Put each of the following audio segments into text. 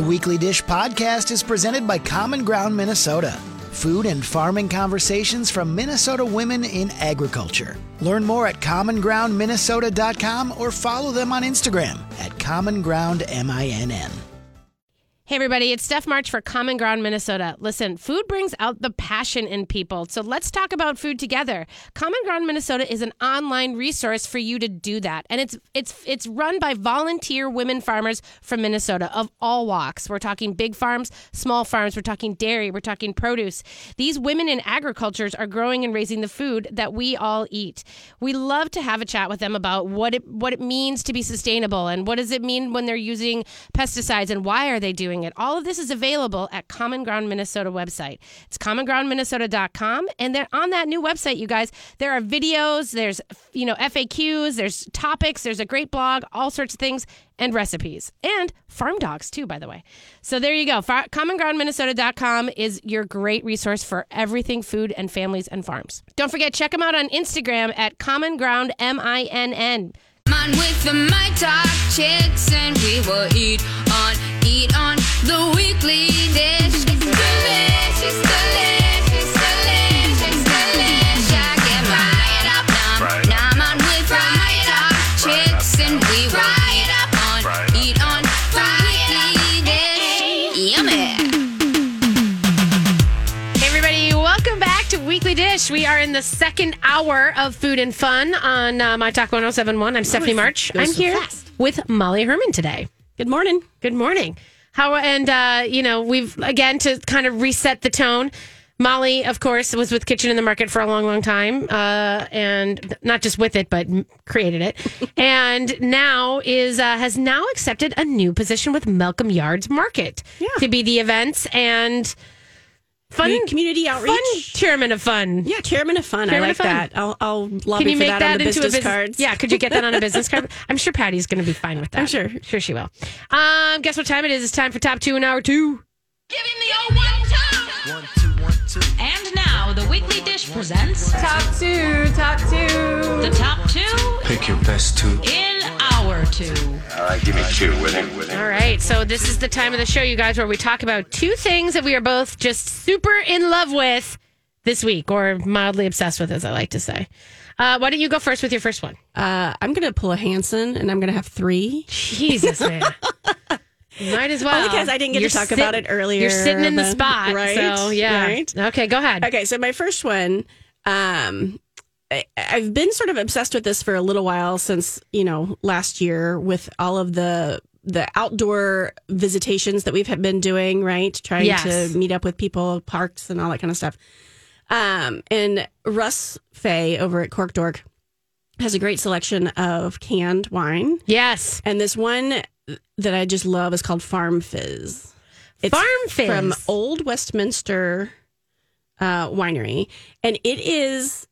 The Weekly Dish podcast is presented by Common Ground Minnesota. Food and farming conversations from Minnesota women in agriculture. Learn more at commongroundminnesota.com or follow them on Instagram at commongroundminn. Hey, everybody, it's Steph March for Common Ground Minnesota. Listen, food brings out the passion in people, so let's talk about food together. Common Ground Minnesota is an online resource for you to do that, and it's it's it's run by volunteer women farmers from Minnesota of all walks. We're talking big farms, small farms, we're talking dairy, we're talking produce. These women in agricultures are growing and raising the food that we all eat. We love to have a chat with them about what it what it means to be sustainable and what does it mean when they're using pesticides and why are they doing it. All of this is available at Common Ground Minnesota website. It's commongroundminnesota.com. And then on that new website, you guys, there are videos, there's, you know, FAQs, there's topics, there's a great blog, all sorts of things, and recipes. And farm dogs, too, by the way. So there you go. Far- commongroundminnesota.com is your great resource for everything food and families and farms. Don't forget, check them out on Instagram at Common Ground. Man with the my talk chicks and we will eat on, eat on the weekly dish. We are in the second hour of food and fun on uh, My Talk 1071. I'm Stephanie March. I'm here fast. with Molly Herman today. Good morning. Good morning. How and uh, you know we've again to kind of reset the tone. Molly, of course, was with Kitchen in the Market for a long, long time, uh, and not just with it, but created it, and now is uh, has now accepted a new position with Malcolm Yards Market Yeah. to be the events and fun community outreach. fun chairman of fun. Yeah, chairman of fun. Chairman I like fun. that. I'll, I'll lobby Can you for make that, that, into a business card. Yeah, could you get that on a business card? I'm sure Patty's going to be fine with that. I'm sure. Sure she will. Um, guess what time it is? It's time for top two in hour two. Give him the old one two. And now the weekly dish presents Top two, top two. the top two Pick your best two. in hour two. All right, give me two with it, with it. All right, so this is the time of the show, you guys, where we talk about two things that we are both just super in love with this week, or mildly obsessed with, as I like to say. Uh, why don't you go first with your first one? Uh, I'm going to pull a Hanson and I'm going to have three. Jesus, man. Might as well. Only 'cause I didn't get to talk about it earlier, You're sitting in the but- spot, right, So yeah. right. Okay, go ahead. Okay, so my first one, um, I, I've been sort of obsessed with this for a little while since you know last year with all of the the outdoor visitations that we've been doing, right? Trying Yes. to meet up with people, parks, and all that kind of stuff. Um, and Russ Fay over at Cork Dork has a great selection of canned wine, Yes. and this one that I just love is called Farm Fizz. It's Farm Fizz. from Old Westminster uh, Winery, and it is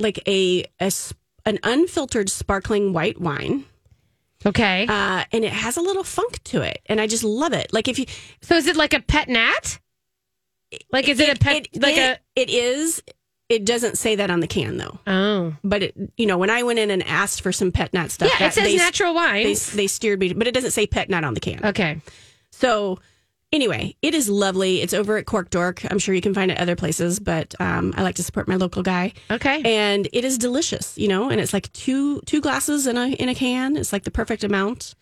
like a, a an unfiltered sparkling white wine, Okay. uh, and it has a little funk to it, and I just love it. Like if you, so is it like a pet nat? Like is it, a pet it- like it- it is. It doesn't say that on the can though, Oh. but it, you know when I went in and asked for some pet nat stuff, Yeah, it says they, natural wine. They, they steered me, but it doesn't say pet nat on the can. okay. So anyway, it is lovely. It's over at Cork Dork. I'm sure you can find it other places, but um, I like to support my local guy. Okay. And it is delicious, you know, and it's like two two glasses in a in a can. It's like the perfect amount.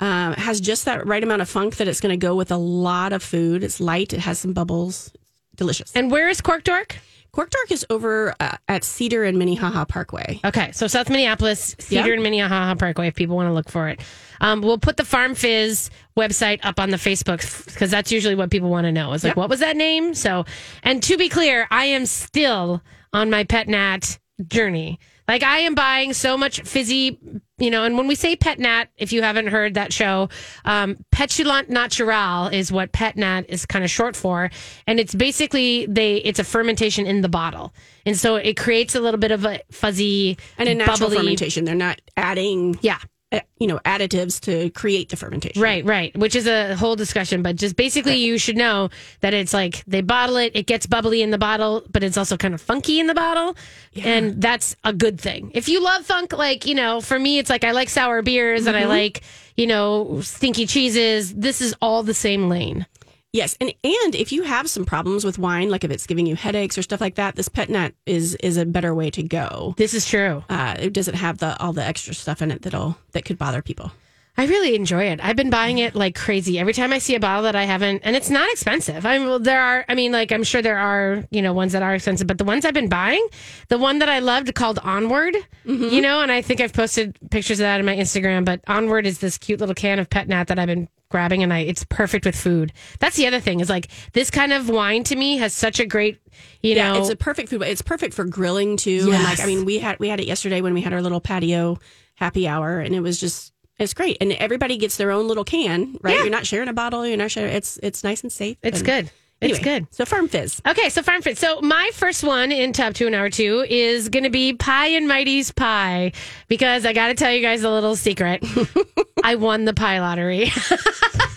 Um, it has just that right amount of funk that it's going to go with a lot of food. It's light. It has some bubbles. Delicious. and where is Cork Dork? Cork Dork is over uh, at Cedar and Minnehaha Parkway. Okay, so South Minneapolis, Cedar Yeah. and Minnehaha Parkway, if people want to look for it. Um, we'll put the Farm Fizz website up on the Facebook because that's usually what people want to know. Is like, Yep. what was that name? So, and to be clear, I am still on my pet nat journey. Like, I am buying so much fizzy, you know, and when we say pet nat, if you haven't heard that show, um, petulant natural is what pet nat is kind of short for. And it's basically, they, it's a fermentation in the bottle. And so it creates a little bit of a fuzzy And a natural bubbly- fermentation. They're not adding Yeah. Uh, you know, additives to create the fermentation. Right, right. Which is a whole discussion, but just basically, you should know that it's like they bottle it, it gets bubbly in the bottle, but it's also kind of funky in the bottle, and that's a good thing. If you love funk, like you know, for me, it's like I like sour beers and I like you know stinky cheeses. This is all the same lane. Yes, and and if you have some problems with wine, like if it's giving you headaches or stuff like that, this pet nat is is a better way to go. This is true. Uh, it doesn't have the all the extra stuff in it that'll that could bother people. I really enjoy it. I've been buying it like crazy. Every time I see a bottle that I haven't, and it's not expensive. I mean, there are, I mean, like, I'm sure there are, you know, ones that are expensive, but the ones I've been buying, the one that I loved called Onward, mm-hmm. you know, and I think I've posted pictures of that in my Instagram, but Onward is this cute little can of pet nat that I've been grabbing and I, it's perfect with food. That's the other thing is like this kind of wine to me has such a great, you Yeah, know, it's a perfect food. It's perfect for grilling too. And like, I mean, we had we had it yesterday when we had our little patio happy hour, and it was just it's great. And everybody gets their own little can, right? Yeah. You're not sharing a bottle. You're not sharing. It's it's nice and safe. it's and- good. It's good. So Farm Fizz. Okay, so Farm Fizz. So my first one in top two and hour two is going to be Pie and Mighty's Pie because I got to tell you guys a little secret. I won the pie lottery.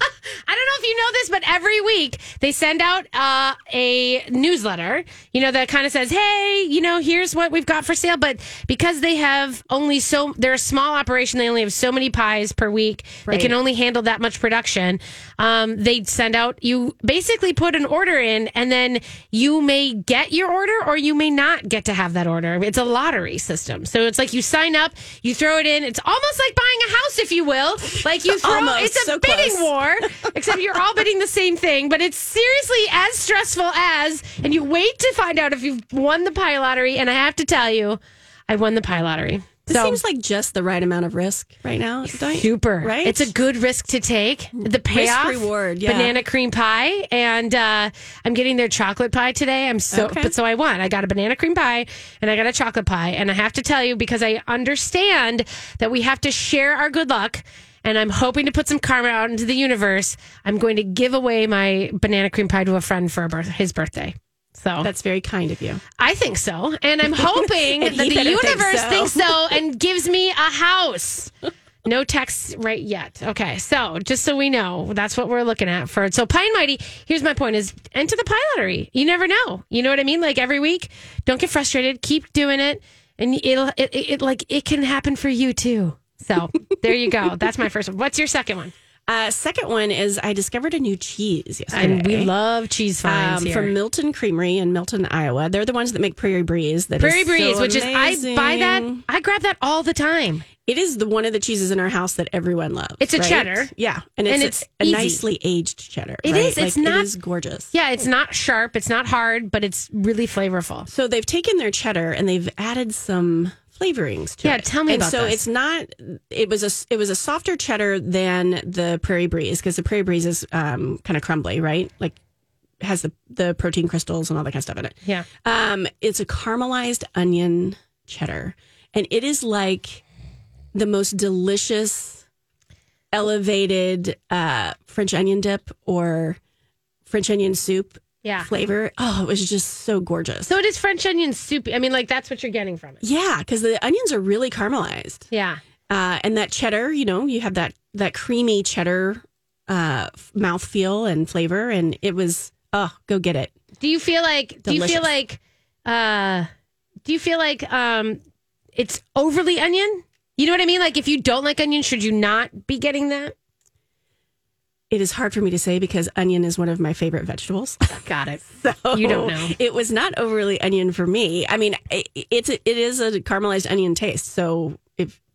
I don't know if you know this, but every week they send out uh, a newsletter, you know, that kind of says, hey, you know, here's what we've got for sale. But because they have only so, they're a small operation, they only have so many pies per week, Right. they can only handle that much production. Um, they send out, you basically put an order in, and then you may get your order or you may not get to have that order. It's a lottery system. So it's like you sign up, you throw it in. It's almost like buying a house, if you will. Like you throw, Almost. it's a So bidding close. war, except you're all bidding the same thing, but it's seriously as stressful as, and you wait to find out if you've won the pie lottery. And I have to tell you, I won the pie lottery. This So- seems like just the right amount of risk right now. super right? it's a good risk to take the payoff reward, yeah. banana cream pie and uh, i'm getting their chocolate pie today i'm so Okay. but so i won i got a banana cream pie and i got a chocolate pie and i have to tell you because i understand that we have to share our good luck and I'm hoping to put some karma out into the universe. I'm going to give away my banana cream pie to a friend for a birth- his birthday. So That's very kind of you. I think so. And I'm hoping And that the better think universe so. thinks so and gives me a house. No text right yet. Okay. So just so we know, that's what we're looking at for So Pie and Mighty, here's my point is enter the pie lottery. You never know. You know what I mean? Like every week, don't get frustrated. Keep doing it. And it'll, it, it, it like, it can happen for you too. So there you go. That's my first one. What's your second one? Uh, second one is I discovered a new cheese yesterday. And we love cheese finds um, here. from Milton Creamery in Milton, Iowa. They're the ones that make Prairie Breeze. That is Prairie Breeze, so which is I buy that. I grab that all the time. It is the one of the cheeses in our house that everyone loves. It's a right? cheddar. yeah, and it's, And a- it's a, easy. nicely aged cheddar. It right? is. It's Like, not- It is gorgeous. Yeah, it's not sharp, it's not hard, but it's really flavorful. So they've taken their cheddar and they've added some flavorings to Yeah, it. tell me and about so this. it's not. It was a it was a softer cheddar than the Prairie Breeze because the Prairie Breeze is um, kind of crumbly, right? Like has the the protein crystals and all that kind of stuff in it. Yeah. Um, it's a caramelized onion cheddar, and it is like the most delicious, elevated uh, French onion dip or French onion soup Yeah. flavor. Oh, it was just so gorgeous. So it is French onion soup. I mean, like that's what you're getting from it. yeah, because the onions are really caramelized, Yeah. uh, and that cheddar, you know, you have that that creamy cheddar uh, mouthfeel and flavor, and it was oh, go get it. Do you feel like? Do you feel like? uh Do you feel like um it's overly onion? You know what I mean? Like if you don't like onion, should you not be getting that? It is hard for me to say because onion is one of my favorite vegetables. Got it. So You don't know. It was not overly onion for me. I mean, it, it's a, it is a caramelized onion taste. So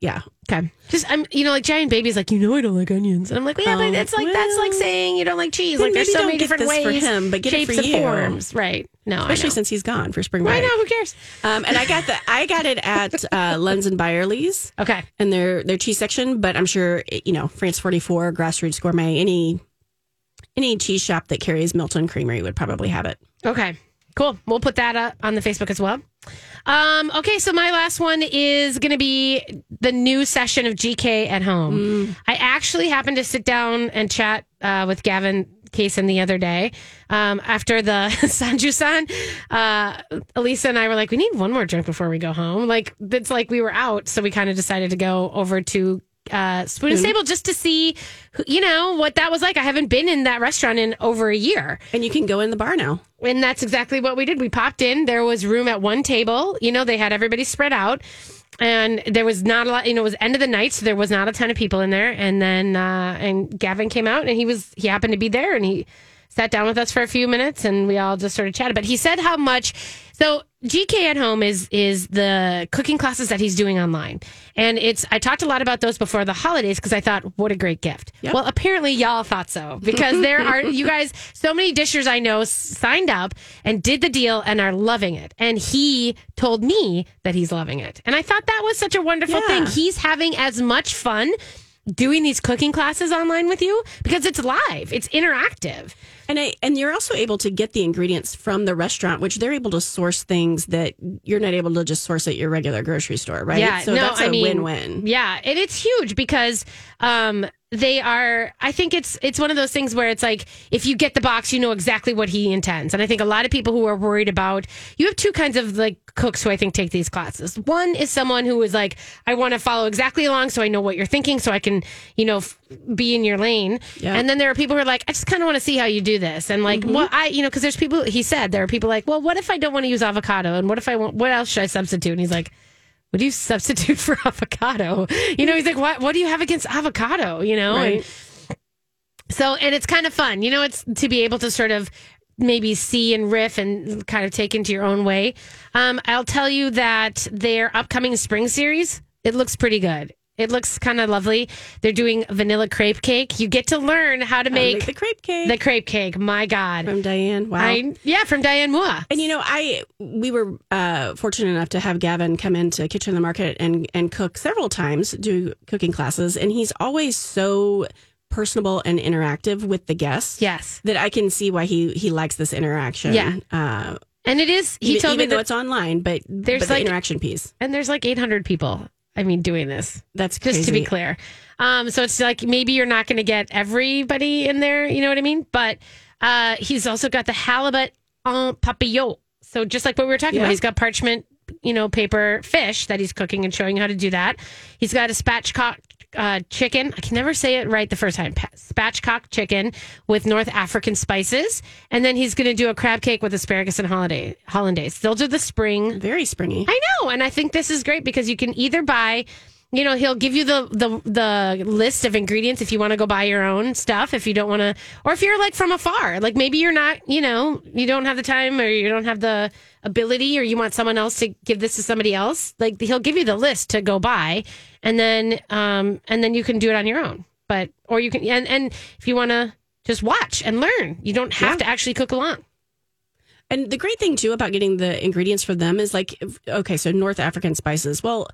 yeah, Okay. Just I'm you know like giant baby's like you know I don't like onions and I'm like well, yeah Oh, but it's like that's like saying you don't like cheese like there's maybe so many different this for him, but get it shapes for and you. forms right no especially since he's gone for spring break I know who cares Um, and I got the I got it at uh, Lunds and Byerly's. okay and their their cheese section. But I'm sure you know France 44, Grassroots Gourmet, any any cheese shop that carries Milton Creamery would probably have it. Okay, cool. We'll put that up on the Facebook as well. Um, okay, so my last one is going to be the new session of GK at home. I actually happened to sit down and chat uh, with Gavin Kaysen the other day um, after the Sanjusan. Uh, Elisa and I were like, we need one more drink before we go home. Like it's like we were out, so we kind of decided to go over to uh, Spoon and Stable just to see, who- you know, what that was like. I haven't been in that restaurant in over a year. And you can go in the bar now. And that's exactly what we did. We popped in. There was room at one table. You know, they had everybody spread out. And there was not a lot, you know, it was end of the night, so there was not a ton of people in there. And then, uh, and Gavin came out and he was, he happened to be there and he sat down with us for a few minutes and we all just sort of chatted. But he said how much, so GK at home is, is the cooking classes that he's doing online. And it's, I talked a lot about those before the holidays because I thought, what a great gift. Yep. Well, apparently y'all thought so because there are you guys so many dishers I know signed up and did the deal and are loving it and he told me that he's loving it and I thought that was such a wonderful Yeah. thing he's having as much fun doing these cooking classes online with you because it's live it's interactive And I, and you're also able to get the ingredients from the restaurant, which they're able to source things that you're not able to just source at your regular grocery store, right? Yeah, so no, that's a I mean, win-win. Yeah, and it's huge because um, they are. I think it's it's one of those things where it's like if you get the box, you know exactly what he intends. And I think a lot of people who are worried about you have two kinds of like cooks who I think take these classes. One is someone who is like, I want to follow exactly along, so I know what you're thinking, so I can you know f- be in your lane. Yeah. And then there are people who are like, I just kind of want to see how you do this, and like, mm-hmm. what I you know because there's people. He said there are people like, well, what if I don't want to use avocado, and what if I want? What else should I substitute? And he's like what do you substitute for avocado? You know, he's like, what what do you have against avocado? You know? Right. And so and it's kind of fun. You know, it's to be able to sort of maybe see and riff and kind of take into your own way. Um, I'll tell you that their upcoming spring series, it looks pretty good. It looks kind of lovely. They're doing vanilla crepe cake. You get to learn how to make, make the crepe cake the crepe cake. My God. from Diane. Wow. I, yeah, from Diane Moore. And you know, I we were uh, fortunate enough to have Gavin come into Kitchen of the Market and and cook several times, do cooking classes, and he's always so personable and interactive with the guests. Yes. that I can see why he he likes this interaction. Yeah. uh, And it is, he even, told me even though that, it's online, but There's but the like- interaction piece. and there's like 800 people, I mean, doing this. That's just to be clear. Um, so it's like maybe you're not going to get everybody in there, you know what I mean? But uh, he's also got the halibut en papillote. So just like what we were talking Yeah. about, he's got parchment, you know, paper fish that he's cooking and showing how to do that. He's got a spatchcock uh, chicken. I can never say it right the first time. Pa- Spatchcock chicken with North African spices, and then he's going to do a crab cake with asparagus and holiday hollandaise. They'll do the spring Very springy. I know, and I think this is great because you can either buy, you know, he'll give you the the the list of ingredients if you want to go buy your own stuff. If you don't want to, or if you're like from afar, like maybe you're not, you know, you don't have the time or you don't have the ability, or you want someone else to give this to somebody else. Like he'll give you the list to go buy, and then um and then you can do it on your own. But or you can and and if you want to just watch and learn, you don't have Yeah. to actually cook along. And the great thing too about getting the ingredients for them is like, okay, so North African spices. Well,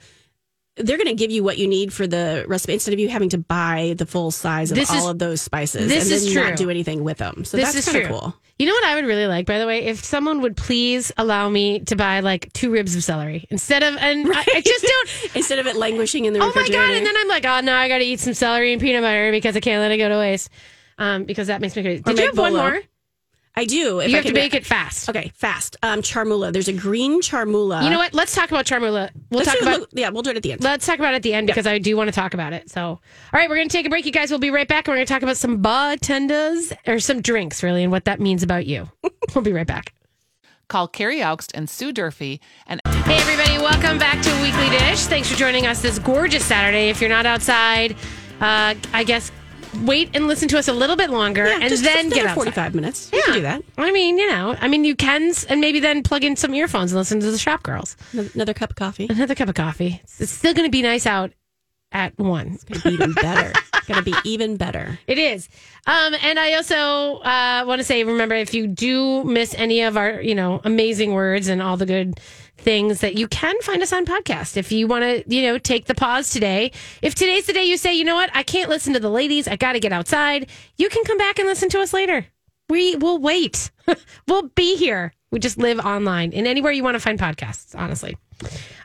they're going to give you what you need for the recipe instead of you having to buy the full size of This all is- of those spices this and is then true. not do anything with them. So this that's kind of cool. You know what I would really like, by the way, if someone would please allow me to buy like two ribs of celery instead of, and I, I just don't. Instead of it languishing in the Oh my god! And then I'm like, oh, no, I got to eat some celery and peanut butter because I can't let it go to waste. Um, because that makes me crazy. Did you have one more? I do. If You I have to can make it fast. Okay, fast. Um, chermoula. There's a green chermoula. You know what? Let's talk about chermoula. We'll Let's talk do, about. yeah, we'll do it at the end. Let's talk about it at the end because I do want to talk about it. So, all right, we're going to take a break, you guys. We'll be right back. and We're going to talk about some bartenders or some drinks, really, and what that means about you. we'll be right back. Call Carrie Augst and Sue Durfee and Hey, everybody, welcome back to Weekly Dish. Thanks for joining us this gorgeous Saturday. If you're not outside, uh, I guess wait and listen to us a little bit longer Yeah, and just- then just get outside. 45 minutes. You can do that. I mean, you know, I mean, you can, and maybe then plug in some earphones and listen to the Shop Girls. Another cup of coffee. Another cup of coffee. It's still going to be nice out at one. It's Gonna be even better. It's gonna be even better. It is. Um, and I also uh, want to say, remember, if you do miss any of our, you know, amazing words and all the good things that you can find us on podcast. If you want to, you know, take the pause today. If today's the day you say, you know what, I can't listen to the ladies. I got to get outside. You can come back and listen to us later. We will wait. we'll be here. We just live online and anywhere you want to find podcasts, honestly.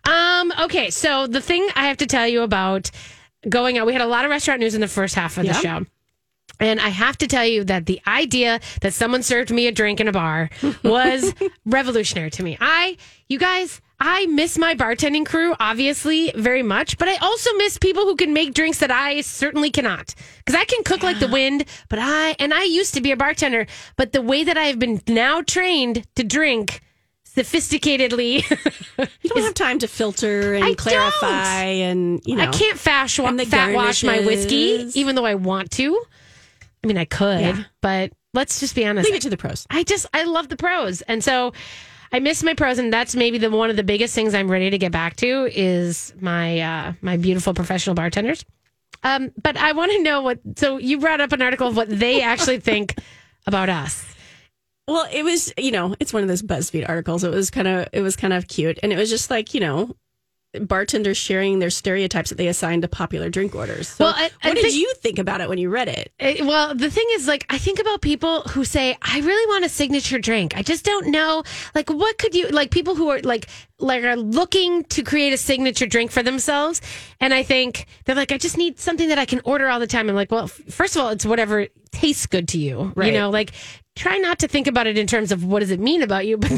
Um, okay, so the thing I have to tell you about going out, we had a lot of restaurant news in the first half of the show. And I have to tell you that the idea that someone served me a drink in a bar was revolutionary to me. I, you guys, I miss my bartending crew, obviously, very much, but I also miss people who can make drinks that I certainly cannot. Because I can cook like the wind, but I, and I used to be a bartender, but the way that I have been now trained to drink sophisticatedly, You don't have time to filter and I clarify and, you know. I can't fat, wa- the fat wash my whiskey, even though I want to. I mean, I could, Yeah. but let's just be honest. Leave it to the pros. I just I love the pros, and so I miss my pros, and that's maybe the one of the biggest things I'm ready to get back to is my uh, my beautiful professional bartenders. Um, but I want to know what. So you brought up an article of what they actually think about us. Well, it was, you know, it's one of those BuzzFeed articles. It was kind of, it was kind of cute, and it was just like, you know, bartenders sharing their stereotypes that they assign to popular drink orders. So Well, I- I what did think- you think about it when you read it? It- well, the thing is, like, I think about people who say, "I really want a signature drink. I just don't know, like, what could you like?" People who are like, like, are looking to create a signature drink for themselves, and I think they're like, "I just need something that I can order all the time." I'm like, "Well, first of all, it's whatever tastes good to you, Right. you know, like." Try not to think about it in terms of what does it mean about you, but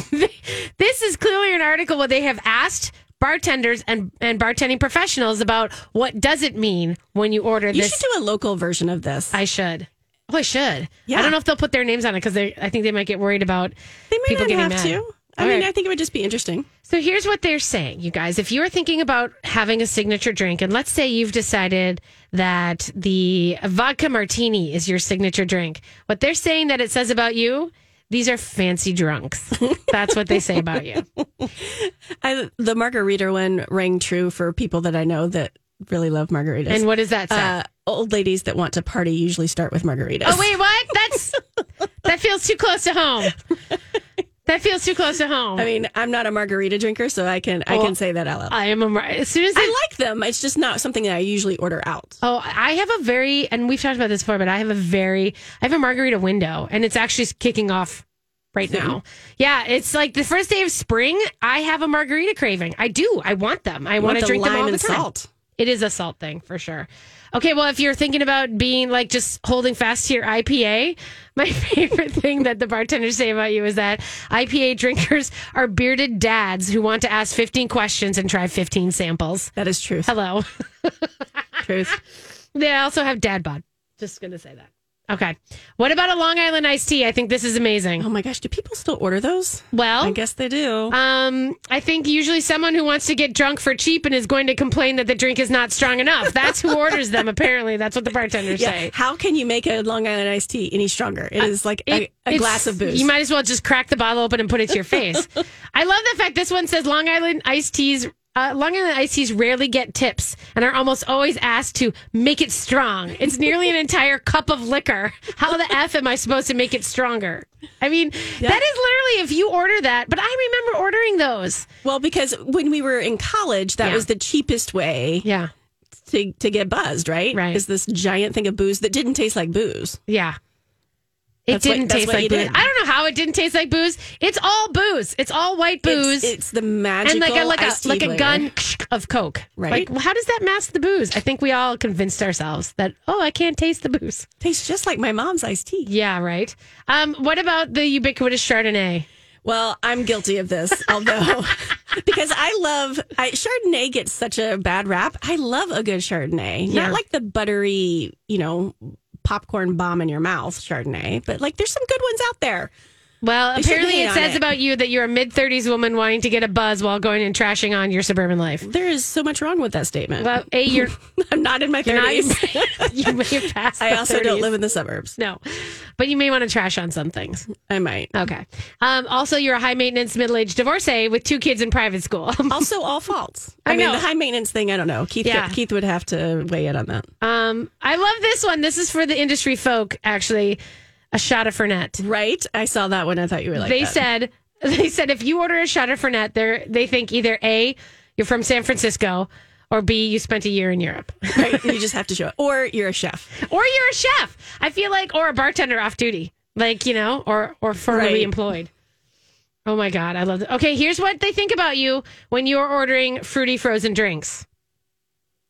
this is clearly an article where they have asked bartenders and, and bartending professionals about what does it mean when you order You this You should do a local version of this. I should. Oh, I should. Yeah. I don't know if they'll put their names on it because I think they might get worried about they may people not getting have mad. to. I All mean, right. I think it would just be interesting. So here's what they're saying, you guys. If you're thinking about having a signature drink, and let's say you've decided that the vodka martini is your signature drink, what they're saying that it says about you, these are fancy drunks. That's what they say about you. I, the margarita one rang true for people that I know that really love margaritas. And what does that say? uh, old ladies that want to party usually start with margaritas. oh, wait, what? That's that feels too close to home. That feels too close to home. I mean, I'm not a margarita drinker, so I can I can say that out loud. I am a, mar- as soon as I like them. It's just not something that I usually order out. Oh, I have a very, and we've talked about this before, but I have a very, I have a margarita window, and it's actually kicking off right now. Yeah, it's like the first day of spring. I have a margarita craving. I do. I want them. I want Want to the drink them all the time. salt. It is a salt thing for sure. Okay, well, if you're thinking about being like just holding fast to your IPA, my favorite thing that the bartenders say about you is that IPA drinkers are bearded dads who want to ask 15 questions and try 15 samples. That is truth. Hello. Truth. They also have dad bod. Just gonna say that. Okay. What about a Long Island iced tea? I think this is amazing. Oh my gosh, do people still order those? Well, I guess they do. um, I think usually someone who wants to get drunk for cheap and is going to complain that the drink is not strong enough. That's who orders them. Apparently, that's what the bartenders yeah. say. How can you make a Long Island iced tea any stronger? It is like a, It- a it's- glass of booze. You might as well just crack the bottle open and put it to your face. I love the fact this one says Long Island iced teas. Uh, Long Island iced teas rarely get tips and are almost always asked to make it strong. It's nearly an entire cup of liquor. How the f am I supposed to make it stronger? I mean, that is literally if you order that. But I remember ordering those. well, because when we were in college, that Yeah. was the cheapest way Yeah, to, to get buzzed, right? Right. Is this giant thing of booze that didn't taste like booze. yeah. It That's didn't that's taste like booze. did. I don't know how it didn't taste like booze. It's all booze. It's all white booze. It's, it's the magical and like a like a like a gun of Coke, Right. Like, how does that mask the booze? I think we all convinced ourselves that oh, I can't taste the booze. Tastes just like my mom's iced tea. Yeah, right. Um, what about the ubiquitous Chardonnay? Well, I'm guilty of this, although because I love I, Chardonnay gets such a bad rap. I love a good Chardonnay, Yeah. not like the buttery, you know, popcorn bomb in your mouth Chardonnay, but like there's some good ones out there. Well, They apparently it says it. about you that you're a mid 30s woman wanting to get a buzz while going and trashing on your suburban life. There is so much wrong with that statement. Well, a you're I'm not in my you're not 30s. you may have passed. I also don't live in the suburbs. No, but you may want to trash on some things. I might. Okay. Um, also, you're a high maintenance middle aged divorcee with two kids in private school. Also, all faults. I I, mean, know. the high maintenance thing. I don't know. Keith. Yeah. Keith would have to weigh in on that. Um, I love this one. This is for the industry folk, actually. A shot of Fernet. Right? I saw that one. I thought you were like. they that. said they said if you order a shot of Fernet, they they think either A, you're from San Francisco, or B, you spent a year in Europe. right. You just have to show it, or you're a chef. or you're a chef. I feel like or a bartender off duty. Like, you know, or or formally Right. employed. Oh my god, I love it. Okay, here's what they think about you when you're ordering fruity frozen drinks.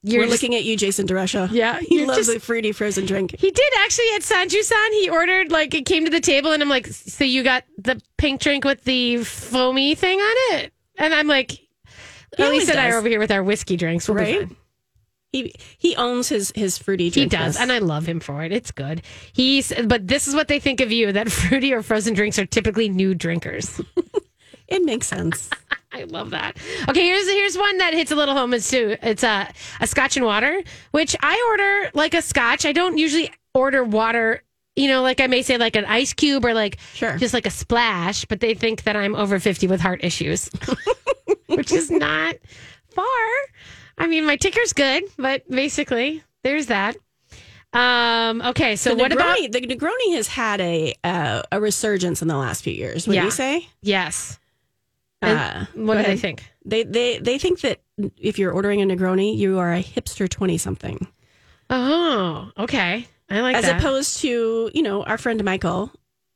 You're We're just- looking at you, Jason DeRusha. Yeah, he loves just- a fruity frozen drink. He did actually at Sanju-san. He ordered like it came to the table, and I'm like, "So you got the pink drink with the foamy thing on it?" And I'm like, He Lisa and I are over here with our whiskey drinks. We'll Right? He he owns his his fruity drinks. He drink. does, and I love him for it. It's good. He's, but this is what they think of you: that fruity or frozen drinks are typically new drinkers. it makes sense. I love that. Okay, here's here's one that hits a little home is too. It's a a Scotch and water, which I order like a Scotch. I don't usually order water. You know, like I may say like an ice cube or like Sure. just like a splash, but they think that I'm over 50 with heart issues, which is not far. I mean, my ticker's good, but basically, there's that. Um, okay, so the what about the Negroni has had a uh, a resurgence in the last few years. Would Yeah. you say? yes? Uh, what do they think? They they they think that if you're ordering a Negroni, you are a hipster twenty something, Oh, okay. I like as that. opposed to you know our friend Michael.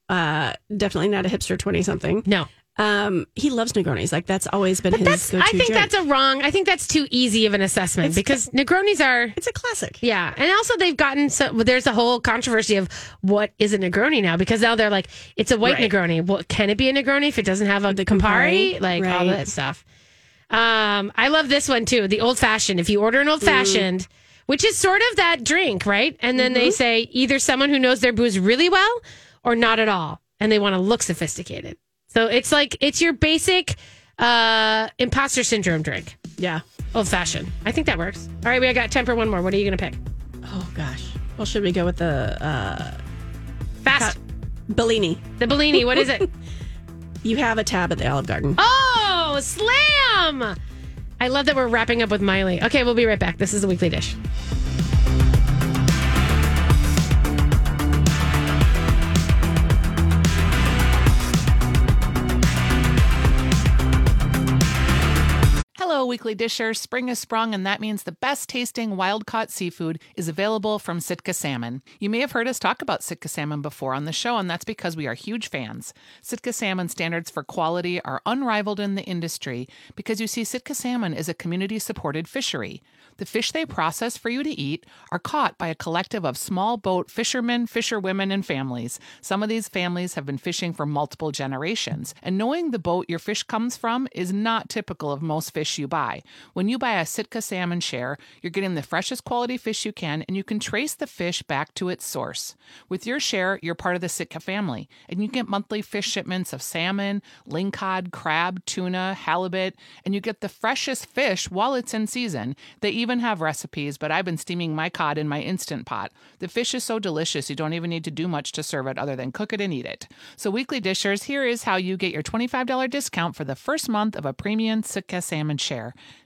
Uh, definitely not a hipster twenty something. no, Um, he loves Negronis. Like that's always been But his I think drink. that's a wrong. I think that's too easy of an assessment It's- because Negronis are it's a classic. yeah, and also they've gotten so there's a whole controversy of what is a Negroni now because now they're like it's a white Right. Negroni. Well, can it be a Negroni if it doesn't have a The Campari? Campari, Like all that stuff. Um, I love this one too. The old fashioned. If you order an old fashioned. Which is sort of that drink, right? And then they say either someone who knows their booze really well or not at all. And they want to look sophisticated. So it's like, it's your basic uh, imposter syndrome drink. Yeah. Old fashioned. I think that works. All right, we got time for one more. What are you going to pick? Oh gosh. Well, should we go with the uh, Fast. Bellini? The Bellini. What is it? You have a tab at the Olive Garden. oh, slam. I love that we're wrapping up with Miley. Okay, we'll be right back. This is the weekly dish. Hello, Weekly Disher. Spring has sprung, and that means the best tasting wild caught seafood is available from Sitka Salmon. You may have heard us talk about Sitka Salmon before on the show, and that's because we are huge fans. Sitka Salmon standards for quality are unrivaled in the industry because you see, Sitka Salmon is a community supported fishery. The fish they process for you to eat are caught by a collective of small boat fishermen, fisherwomen, and families. Some of these families have been fishing for multiple generations, and knowing the boat your fish comes from is not typical of most fish you buy. When you buy a Sitka salmon share, you're getting the freshest quality fish you can, and you can trace the fish back to its source. With your share, you're part of the Sitka family, and you get monthly fish shipments of salmon, lingcod, crab, tuna, halibut, and you get the freshest fish while it's in season. They even have recipes, but I've been steaming my cod in my instant pot. The fish is so delicious, you don't even need to do much to serve it other than cook it and eat it. So, weekly dishers, here is how you get your $25 discount for the first month of a premium Sitka salmon share.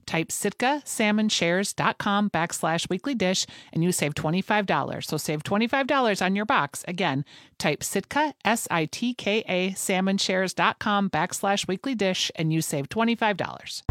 Type sitkasalmonshares.com backslash weekly dish and you save $25. So save $25 on your box. Again, type Sitka, S I T K A, salmonshares.com backslash weekly dish and you save $25.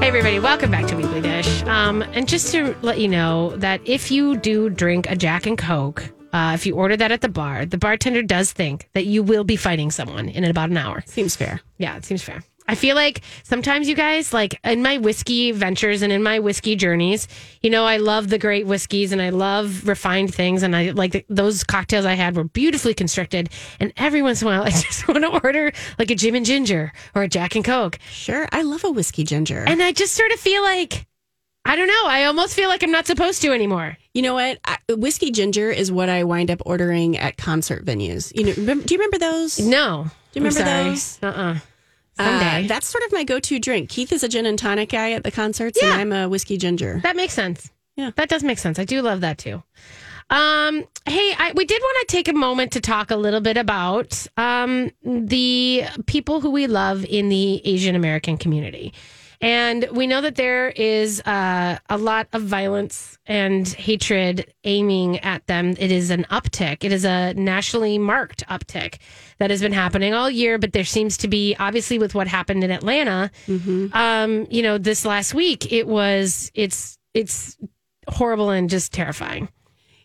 Hey, everybody, welcome back to Weekly Dish. Um, and just to let you know that if you do drink a Jack and Coke, uh, if you order that at the bar, the bartender does think that you will be fighting someone in about an hour. Seems fair. Yeah, it seems fair. I feel like sometimes you guys, like in my whiskey ventures and in my whiskey journeys, you know, I love the great whiskeys and I love refined things. And I like the, those cocktails I had were beautifully constructed. And every once in a while, I just want to order like a Jim and ginger or a Jack and Coke. Sure. I love a whiskey ginger. And I just sort of feel like, I don't know, I almost feel like I'm not supposed to anymore. you know what? I, whiskey ginger is what I wind up ordering at concert venues. You know, remember, do you remember those? No. Do you remember those? Uh-uh. Uh, Someday. that's sort of my go-to drink. Keith is a gin and tonic guy at the concerts, Yeah. and I'm a whiskey ginger. That makes sense. Yeah. That does make sense. I do love that too. Um, hey, I, we did want to take a moment to talk a little bit about um, the people who we love in the Asian American community. And we know that there is uh, a lot of violence and hatred aiming at them. It is an uptick. It is a nationally marked uptick that has been happening all year. But there seems to be, obviously, with what happened in Atlanta, um, you know, this last week, it was, it's, it's horrible and just terrifying.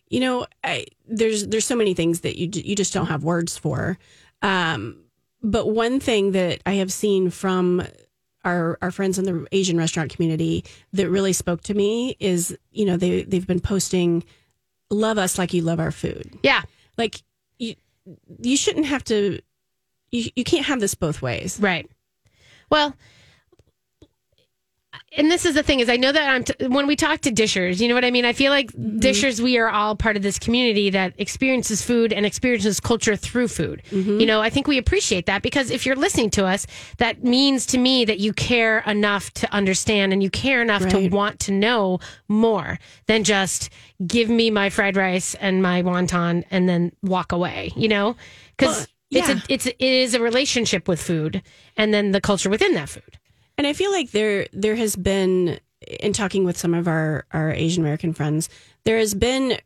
You know, I, there's there's so many things that you you just don't have words for. Um, but one thing that I have seen from our our friends in the Asian restaurant community that really spoke to me is, you know, they they've been posting love us like you love our food. Yeah. Like you you shouldn't have to you, you can't have this both ways. Right. Well, and this is the thing is I know that I'm t- when we talk to dishers, you know what I mean. I feel like mm-hmm. dishers, we are all part of this community that experiences food and experiences culture through food. Mm-hmm. You know, I think we appreciate that because if you're listening to us, that means to me that you care enough to understand and you care enough to want to know more than just give me my fried rice and my wonton and then walk away. You know, because Well, it's a it's a, it is a relationship with food and then the culture within that food. And I feel like there there has been in talking with some of our our Asian American friends, there has been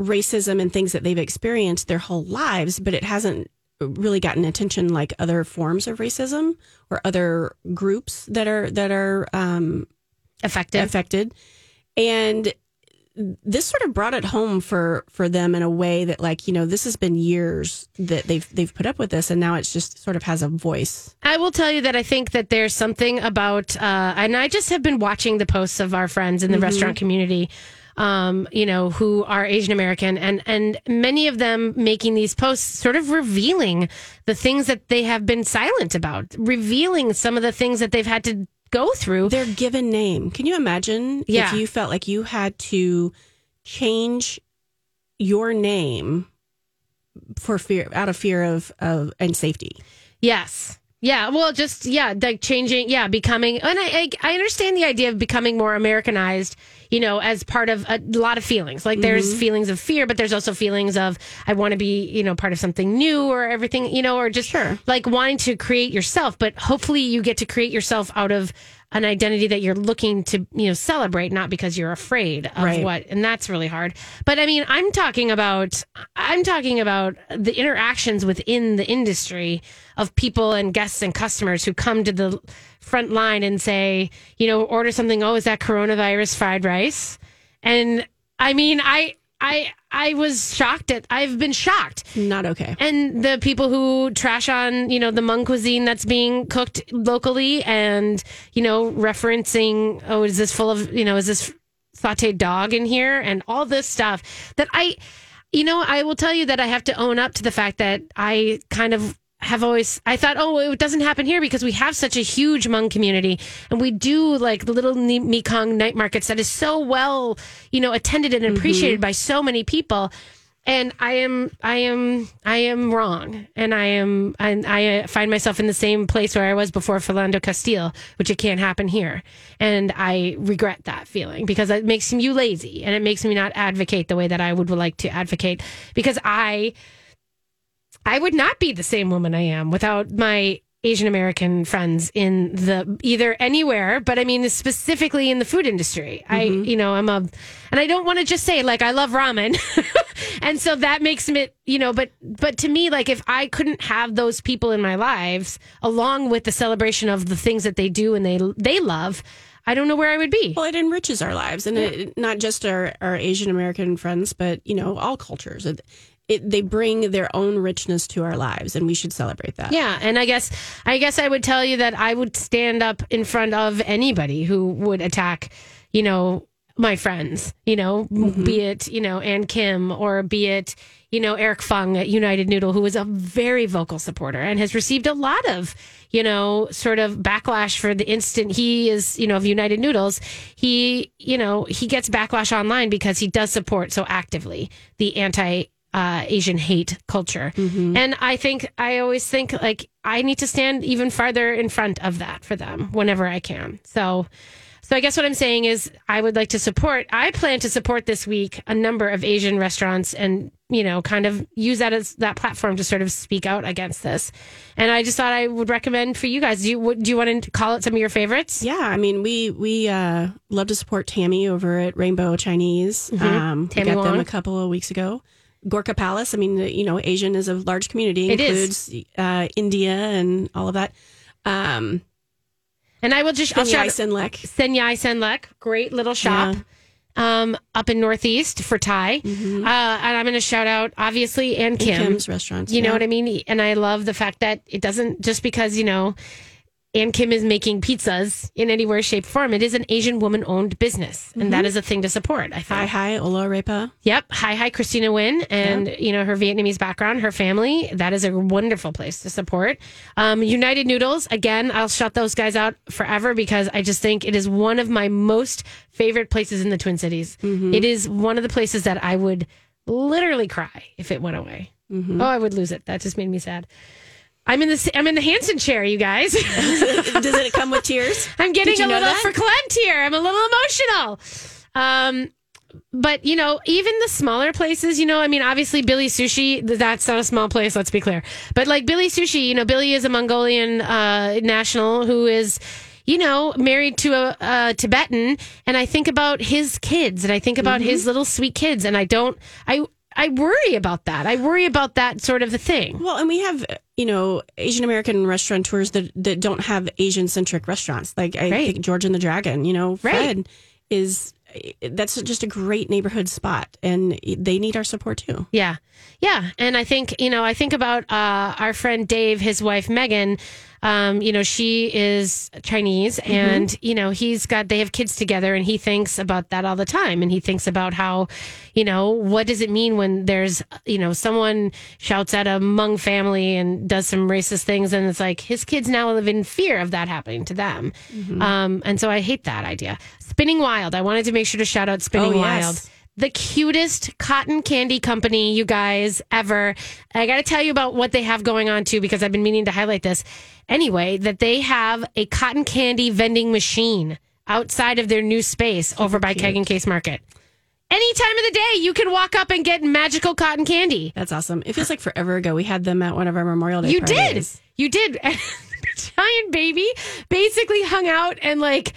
racism and things that they've experienced their whole lives, but it hasn't really gotten attention like other forms of racism or other groups that are that are um, Effective. affected. And this sort of brought it home for for them in a way that like you know this has been years that they've they've put up with this and now it's just sort of has a voice. I will tell you that I think that there's something about, uh, and I just have been watching the posts of our friends in the restaurant community, um, you know, who are Asian American, and and many of them making these posts, sort of revealing the things that they have been silent about, revealing some of the things that they've had to go through. their given name. Can you imagine Yeah. if you felt like you had to change your name for fear out of fear of of and safety? Yes. Yeah. Well, just yeah, like changing. Yeah, becoming. And I, I I understand the idea of becoming more Americanized. You know, as part of a lot of feelings. Like there's mm-hmm. feelings of fear, but there's also feelings of I want to be you know part of something new or everything. You know, or just Sure. like wanting to create yourself. But hopefully, you get to create yourself out of an identity that you're looking to you know celebrate, not because you're afraid of Right. what. And that's really hard. But I mean, I'm talking about I'm talking about the interactions within the industry of people and guests and customers who come to the front line and say, you know, order something. Oh, is that coronavirus fried rice? And I mean, I I I was shocked at. I've been shocked. Not okay. And the people who trash on, you know, the Hmong cuisine that's being cooked locally and, you know, referencing, oh, is this full of, you know, is this sauteed dog in here? And all this stuff that I, you know, I will tell you that I have to own up to the fact that I kind of have always I thought, oh, it doesn't happen here because we have such a huge Hmong community, and we do like the little Mekong night markets that is so well, you know, attended and appreciated by so many people. And I am, I am, I am wrong, and I am, and I uh, find myself in the same place where I was before Philando Castile, which it can't happen here, and I regret that feeling because it makes you lazy, and it makes me not advocate the way that I would like to advocate because I I would not be the same woman I am without my Asian American friends in the either anywhere, but I mean specifically in the food industry. I, mm-hmm. you know, I'm a, and I don't want to just say like I love ramen, and so that makes it, you know, but but to me, like if I couldn't have those people in my lives along with the celebration of the things that they do and they they love, I don't know where I would be. Well, it enriches our lives, and it, not just our, our Asian American friends, but you know all cultures. It, it, they bring their own richness to our lives, and we should celebrate that. Yeah, and I guess I guess I would tell you that I would stand up in front of anybody who would attack, you know, my friends, you know, mm-hmm. be it, you know, Ann Kim or be it, you know, Eric Fung at United Noodle, who is a very vocal supporter and has received a lot of, you know, sort of backlash for the instant he is, you know, of United Noodles. He, you know, he gets backlash online because he does support so actively the anti uh, Asian hate culture. And I think, I always think like I need to stand even farther in front of that for them whenever I can. So, so I guess what I'm saying is I would like to support, I plan to support this week a number of Asian restaurants and, you know, kind of use that as that platform to sort of speak out against this. And I just thought I would recommend for you guys. Do you, do you want to call it some of your favorites? Yeah, I mean, we we uh, love to support Tammy over at Rainbow Chinese. Um, we Mm-hmm. Tammy got them a couple of weeks ago. Gorkha Palace. I mean, you know, Asian is a large community. It is. includes uh, India and all of that. Um, And I will just, I'll shout, Senlek. Sen Yai Sen Lek, great little shop. Um, up in Northeast for Thai. Uh, and I'm going to shout out, obviously, Ann Kim. Kim's restaurants. You know what I mean? And I love the fact that it doesn't just because, you know, Ann Kim is making pizzas in any way, shape, form. It is an Asian woman owned business, and that mm-hmm. is a thing to support. I think. Hai Hai, Hola Arepa. Yep. Hai Hai, Christina Nguyen, and you know her Vietnamese background, her family. That is a wonderful place to support. Um, United Noodles. Again, I'll shut those guys out forever because I just think it is one of my most favorite places in the Twin Cities. Mm-hmm. It is one of the places that I would literally cry if it went away. Mm-hmm. Oh, I would lose it. That just made me sad. I'm in the I'm in the Hanson chair, you guys. Does it come with tears? I'm getting a little verklempt here. I'm a little emotional. Um, but you know, even the smaller places, you know, I mean, obviously Billy Sushi, that's not a small place. Let's be clear. But like Billy Sushi, you know, Billy is a Mongolian uh, national who is. You know, married to a, a Tibetan, and I think about his kids, and I think about his little sweet kids, and I don't, I, I worry about that. I worry about that sort of a thing. Well, and we have, you know, Asian American restaurateurs that, that don't have Asian centric restaurants. Like I Right. think George and the Dragon, you know, Right. Fred is that's just a great neighborhood spot and they need our support too. Yeah. Yeah. And I think, you know, I think about uh, our friend Dave, his wife Megan. Um, you know, she is Chinese and, you know, he's got, they have kids together and he thinks about that all the time. And he thinks about how, you know, what does it mean when there's, you know, someone shouts at a Hmong family and does some racist things. And it's like his kids now live in fear of that happening to them. Um, and so I hate that idea. Spinning Wild. I wanted to make sure to shout out Spinning Oh, yes. Wild the cutest cotton candy company you guys ever. I got to tell you about what they have going on too, because I've been meaning to highlight this. Anyway, that they have a cotton candy vending machine outside of their new space over by Keg and Case Market. Any time of the day, you can walk up and get magical cotton candy. That's awesome. It feels like forever ago we had them at one of our Memorial Day You did. You did. Giant baby basically hung out and like.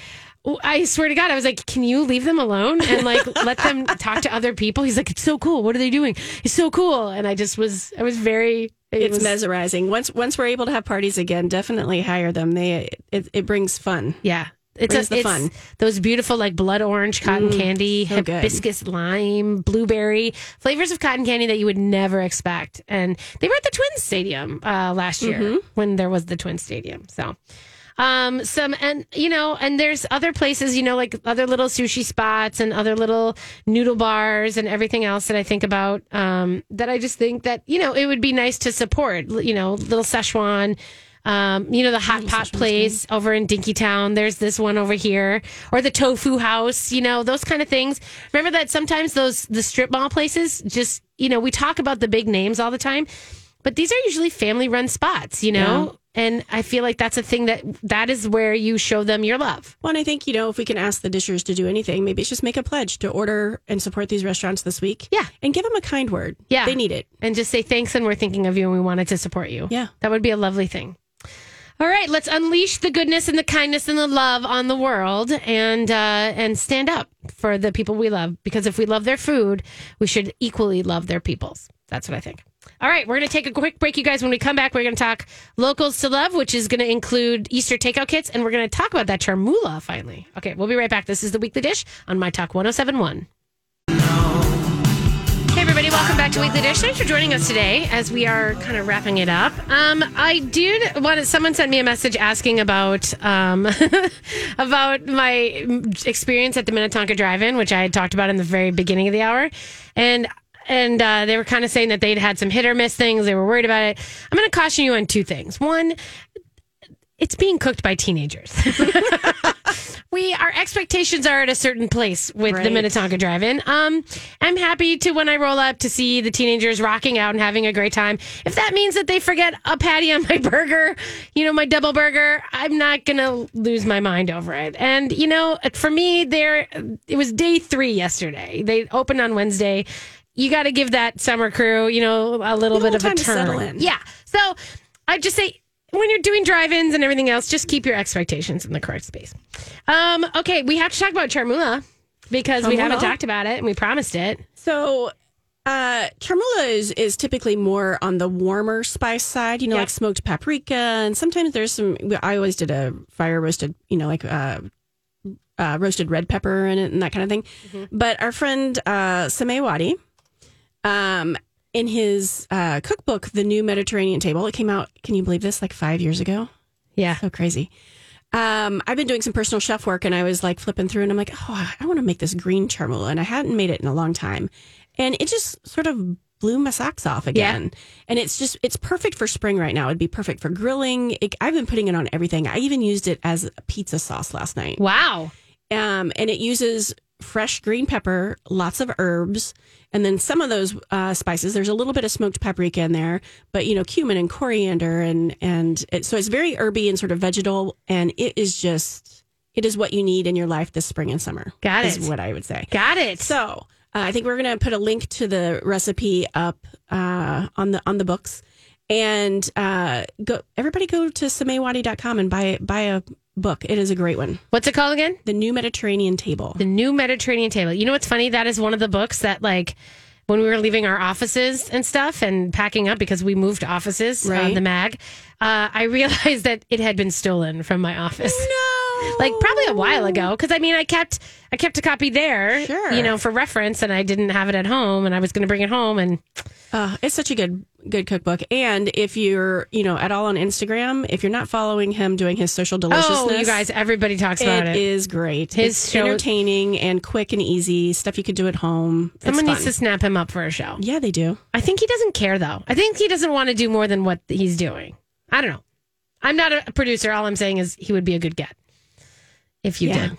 I swear to God, I was like, "Can you leave them alone and like let them talk to other people?" He's like, "It's so cool. What are they doing? It's so cool." And I just was, I was very. It It's was, mesmerizing. Once once we're able to have parties again, definitely hire them. They it, it brings fun. yeah. It's a, the it's fun. those beautiful like blood orange cotton candy, so good. hibiscus lime, blueberry flavors of cotton candy that you would never expect. And they were at the Twins Stadium uh, last year Mm-hmm. when there was the Twins Stadium. So, um, some and you know, and there's other places, you know, like other little sushi spots and other little noodle bars and everything else that I think about. Um, that I just think that you know it would be nice to support. You know, little Szechuan. Um, you know, the hot pot place over in Dinkytown. There's this one over here, or the tofu house, you know, those kind of things. Remember that sometimes those, the strip mall places just, you know, we talk about the big names all the time, but these are usually family run spots, you know? And I feel like that's a thing that, that is where you show them your love. Well, and I think, you know, if we can ask the dishers to do anything, maybe it's just make a pledge to order and support these restaurants this week. Yeah. And give them a kind word. Yeah. They need it. And just say thanks and we're thinking of you and we wanted to support you. Yeah. That would be a lovely thing. All right, let's unleash the goodness and the kindness and the love on the world and uh, and stand up for the people we love. Because if we love their food, we should equally love their peoples. That's what I think. All right, we're going to take a quick break, you guys. When we come back, we're going to talk locals to love, which is going to include Easter takeout kits, and we're going to talk about that chermoula finally. Okay, we'll be right back. This is the Weekly Dish on My Talk 1071. Hey, everybody, welcome back to Weekly Dish. Thanks for joining us today as we are kind of wrapping it up. Um, I did want someone sent me a message asking about um, about my experience at the Minnetonka Drive-In, which I had talked about in the very beginning of the hour, and and uh, they were kind of saying that they'd had some hit or miss things. They were worried about it. I'm going to caution you on two things. One, it's being cooked by teenagers. we our expectations are at a certain place with the Minnetonka Drive-In. Um, I'm happy to when I roll up to see the teenagers rocking out and having a great time. If that means that they forget a patty on my burger, you know, my double burger, I'm not gonna lose my mind over it. And you know, for me, there it was day three yesterday. They opened on Wednesday. You got to give that summer crew, you know, a little A bit of a time to settle turn. in. Yeah. So I just say when you're doing drive-ins and everything else, just keep your expectations in the correct space. Um, okay, we have to talk about chermoula because we haven't talked about it and we promised it. So, uh, chermoula is, is typically more on the warmer spice side, you know, Yep. like smoked paprika. And sometimes there's some, I always did a fire roasted, you know, like uh, uh, roasted red pepper in it and that kind of thing. Mm-hmm. But our friend uh, Sameh Wadi, um, in his uh, cookbook, The New Mediterranean Table, it came out, can you believe this, like five years ago? Yeah. So crazy. Um, I've been doing some personal chef work and I was like flipping through and I'm like, oh, I want to make this green chermoula. And I hadn't made it in a long time. And it just sort of blew my socks off again. And it's just, it's perfect for spring right now. It'd be perfect for grilling. It, I've been putting it on everything. I even used it as a pizza sauce last night. Wow. Um, and it uses fresh green pepper, lots of herbs, and then some of those uh, spices. There's a little bit of smoked paprika in there, but you know, cumin and coriander, and and it, so it's very herby and sort of vegetal, and it is just it is what you need in your life this spring and summer. Got is it. what I would say. Got it. So uh, I think we're going to put a link to the recipe up uh, on the on the books, and uh, go everybody go to samehwadi.com and buy buy a book. It is a great one. What's it called again? The New Mediterranean Table. The New Mediterranean Table. You know what's funny? That is one of the books that, like, when we were leaving our offices and stuff and packing up because we moved offices, Right. the mag, uh, I realized that it had been stolen from my office. No. Like probably a while ago, because I mean, I kept I kept a copy there, Sure. you know, for reference, and I didn't have it at home, and I was going to bring it home, and Uh, it's such a good good cookbook. And if you're, you know, at all on Instagram, if you're not following him doing his social deliciousness, oh, you guys, everybody talks about it it. is great. His it's show- entertaining and quick and easy stuff you could do at home. It's Someone needs to snap him up for a show. Yeah, they do. I think he doesn't care though. I think he doesn't want to do more than what he's doing. I don't know. I'm not a producer. All I'm saying is he would be a good get if you Yeah. did.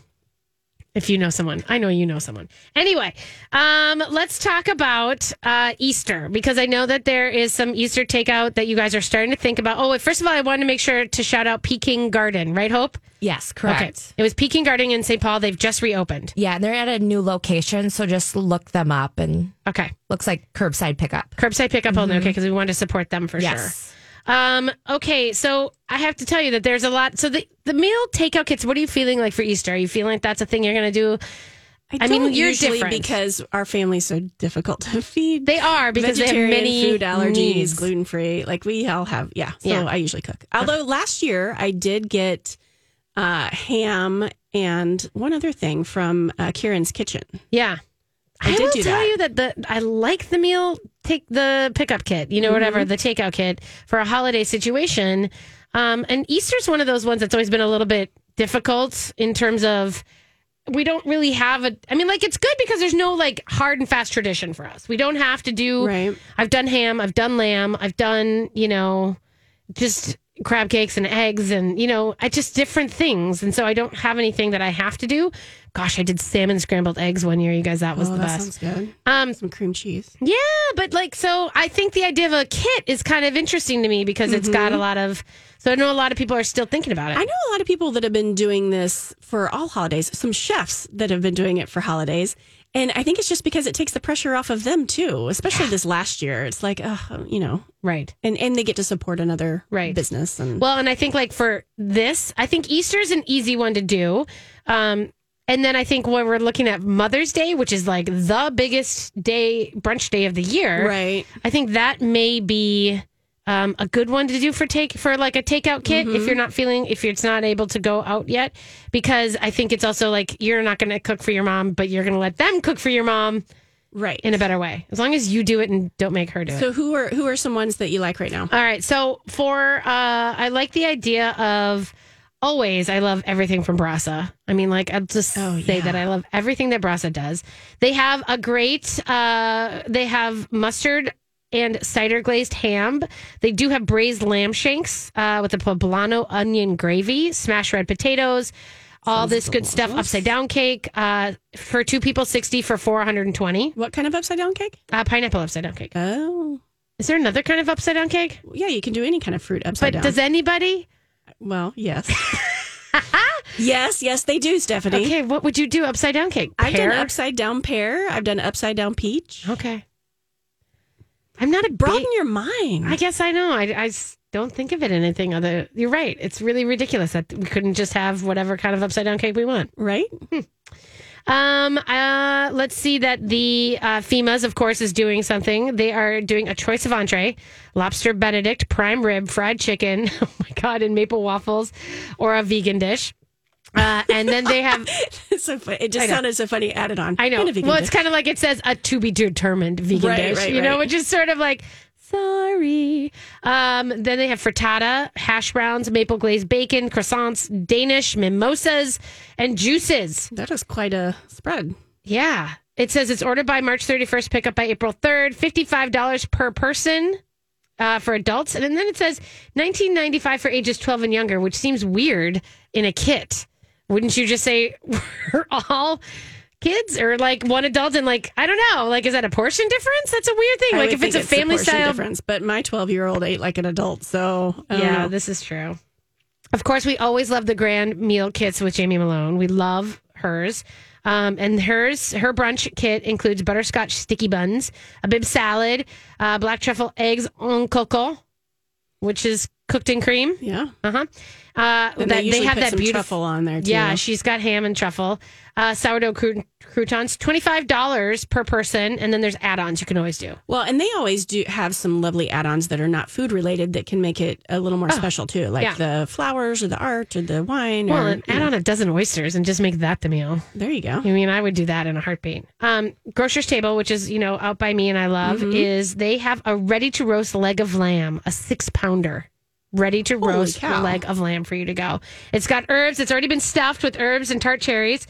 If you know someone, I know you know someone. Anyway, um, let's talk about uh, Easter because I know that there is some Easter takeout that you guys are starting to think about. Oh, first of all, I wanted to make sure to shout out Peking Garden, right, Hope? Yes, correct. Okay, it was Peking Garden in St. Paul. They've just reopened. Yeah, and they're at a new location, so just look them up and Okay, looks like curbside pickup. curbside pickup only. Okay, because we wanted to support them for sure. Um, okay, so I have to tell you that there's a lot. So the, the meal takeout kits, what are you feeling like for Easter? Are you feeling like that's a thing you're going to do? I, I mean, you're usually different. because our family's so difficult to feed. They are because they have many food allergies, gluten free. Like we all have, yeah. So Yeah. I usually cook. Although last year I did get uh, ham and one other thing from uh, Kieran's Kitchen. Yeah. I I, did will tell that. you that the I like the meal take the pickup kit, you know, whatever Mm-hmm. the takeout kit for a holiday situation. Um, and Easter's one of those ones that's always been a little bit difficult in terms of we don't really have a. I mean, like it's good because there's no like hard and fast tradition for us. We don't have to do. Right. I've done ham. I've done lamb. I've done you know, just crab cakes and eggs and you know, I just different things. And so I don't have anything that I have to do. Gosh, I did salmon scrambled eggs one year. You guys, that was oh, the that best. sounds good. Um, Some cream cheese. yeah, but like, so I think the idea of a kit is kind of interesting to me because it's got a lot of. So I know a lot of people are still thinking about it. I know a lot of people that have been doing this for all holidays, some chefs that have been doing it for holidays. And I think it's just because it takes the pressure off of them too, especially this last year. It's like, uh, you know, right. and, and they get to support another Right. business. And Well, and I think like for this, I think Easter's an easy one to do. Um, and then I think when we're looking at Mother's Day, which is like the biggest day, brunch day of the year, right. I think that may be um, a good one to do for take for like a takeout kit if you're not feeling if it's not able to go out yet because I think it's also like you're not going to cook for your mom but you're going to let them cook for your mom Right. in a better way as long as you do it and don't make her do it. so who are who are some ones that you like right now? All right. So for uh I like the idea of always I love everything from Brasa. I mean like I'll just Oh, say yeah. that I love everything that Brasa does. They have a great uh they have mustard and cider glazed ham. They do have braised lamb shanks uh, with a poblano onion gravy, smashed red potatoes, all this good stuff. Upside down cake uh, for two people, sixty for four hundred and twenty. What kind of upside down cake? Uh, pineapple upside down cake. Oh, Is there another kind of upside down cake? yeah, you can do any kind of fruit upside But down. But does anybody? well, yes. yes, yes, they do, Stephanie. Okay, what would you do upside down cake? I've done upside down pear. I've done upside down peach. Okay. I'm not a Broaden big, your mind. I guess I know. I don't think of it anything other. You're right. It's really ridiculous that we couldn't just have whatever kind of upside down cake we want. right? Um. Uh. Let's see that the uh, Fhima's, of course, is doing something. They are doing a choice of entree: lobster Benedict, prime rib, fried chicken. Oh my god, and maple waffles, or a vegan dish. Uh, and then they have so funny. It just sounded so funny added on. I know. Well, it's dish. kind of like it says a to be determined vegan Right, dish, right, you know, which is sort of like Sorry. Um, then they have frittata, hash browns, maple glazed bacon, croissants, Danish mimosas, and juices. That is quite a spread. Yeah. It says it's ordered by March 31st, pick up by April 3rd, $55 per person uh, for adults. And then it says 1995 for ages 12 and younger, which seems weird in a kit. Wouldn't you just say we're all kids or like one adult and like, I don't know, like, is that a portion difference? That's a weird thing. I like, if it's a family portion style. difference, but my 12 year old ate like an adult. So Yeah, know. this is true. Of course, we always love the grand meal kits with Jamie Malone. We love hers. Um, and hers, her brunch kit includes butterscotch sticky buns, a Bibb salad, uh, black truffle eggs en coco, which is cooked in cream. yeah. Uh huh. Uh, that, they, usually have that beautiful. truffle on there too. Yeah, she's got ham and truffle, uh, sourdough crouton- croutons, twenty five dollars per person, and then there's add ons you can always do. Well, and they always do have some lovely add-ons that are not food related that can make it a little more special too, like Oh, yeah. the flowers or the art or the wine. Well, or, and add on a dozen oysters and just make that the meal. There you go. I mean, I would do that in a heartbeat. Um, Grocer's Table, which is, you know, out by me and I love, Mm-hmm. is they have a ready to roast leg of lamb, a six pounder. Ready to Holy roast cow. leg of lamb for you to go. It's got herbs. It's already been stuffed with herbs and tart cherries.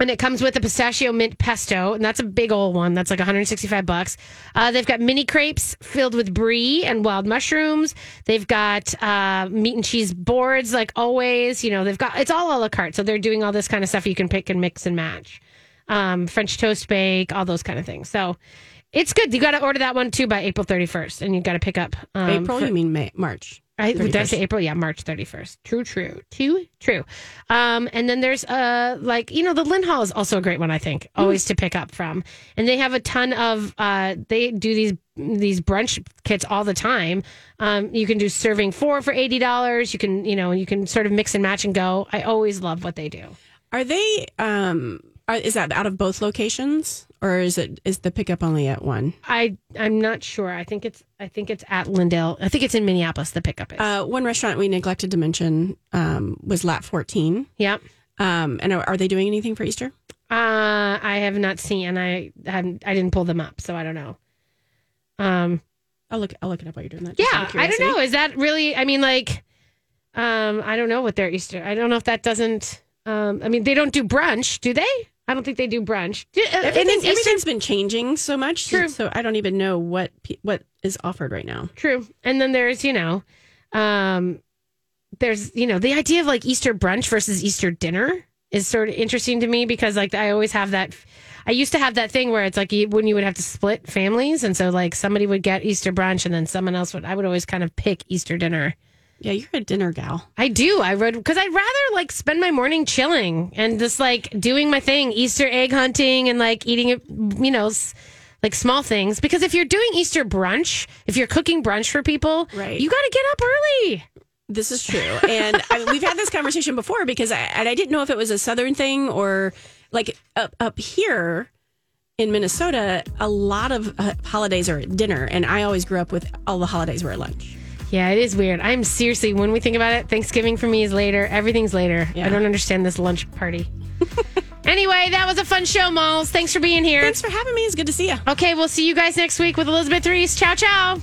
And it comes with a pistachio mint pesto, and that's a big old one. That's like 165 bucks. Uh, they've got mini crepes filled with brie and wild mushrooms. They've got uh, meat and cheese boards, like always. You know, they've got it's all a la carte. So they're doing all this kind of stuff you can pick and mix and match. Um, French toast bake, all those kind of things. So it's good. You got to order that one too by April 31st, and you got to pick up um, April, for- you mean May, March? I, did I 31st. say April? Yeah, March 31st. True, true. True, true. Um, and then there's uh like, you know, the Lynhall is also a great one, I think, always to pick up from. And they have a ton of uh they do these these brunch kits all the time. Um, you can do serving four for eighty dollars. You can, you know, you can sort of mix and match and go. I always love what they do. Are they? Um, are, is that out of both locations, or is it is the pickup only at one? I I'm not sure. I think it's I think it's at Lyndale. I think it's in Minneapolis. The pickup is. Uh, one restaurant we neglected to mention um, was Lat 14. yeah. Um, and are, are they doing anything for Easter? Uh, I have not seen. I haven't. I didn't pull them up, so I don't know. Um. I'll look. I'll look it up while you're doing that. Yeah, I don't know. Is that really? I mean, like, um, I don't know what their Easter. I don't know if that doesn't. Um, I mean, they don't do brunch, do they? I don't think they do brunch. Uh, and Everything, then Easter, everything's been changing so much, True. so I don't even know what what is offered right now. true. And then there's, you know, um, there's, you know, the idea of like Easter brunch versus Easter dinner is sort of interesting to me because like I always have that. I used to have that thing where it's like when you would have to split families, and so like somebody would get Easter brunch, and then someone else would. I would always kind of pick Easter dinner. Yeah, you're a dinner gal. I do. I would because I'd rather like spend my morning chilling and just like doing my thing, Easter egg hunting and like eating, you know, like small things. Because if you're doing Easter brunch, if you're cooking brunch for people, Right. you got to get up early. This is true, and I, we've had this conversation before because I and I didn't know if it was a southern thing or like up up here in Minnesota. A lot of uh, holidays are at dinner, and I always grew up with all the holidays were at lunch. Yeah, it is weird. I'm seriously, when we think about it, Thanksgiving for me is later. Everything's later. Yeah. I don't understand this lunch party. anyway, that was a fun show, Malls. Thanks for being here. Thanks for having me. It's good to see you. Okay, we'll see you guys next week with Elizabeth Reese. Ciao, ciao.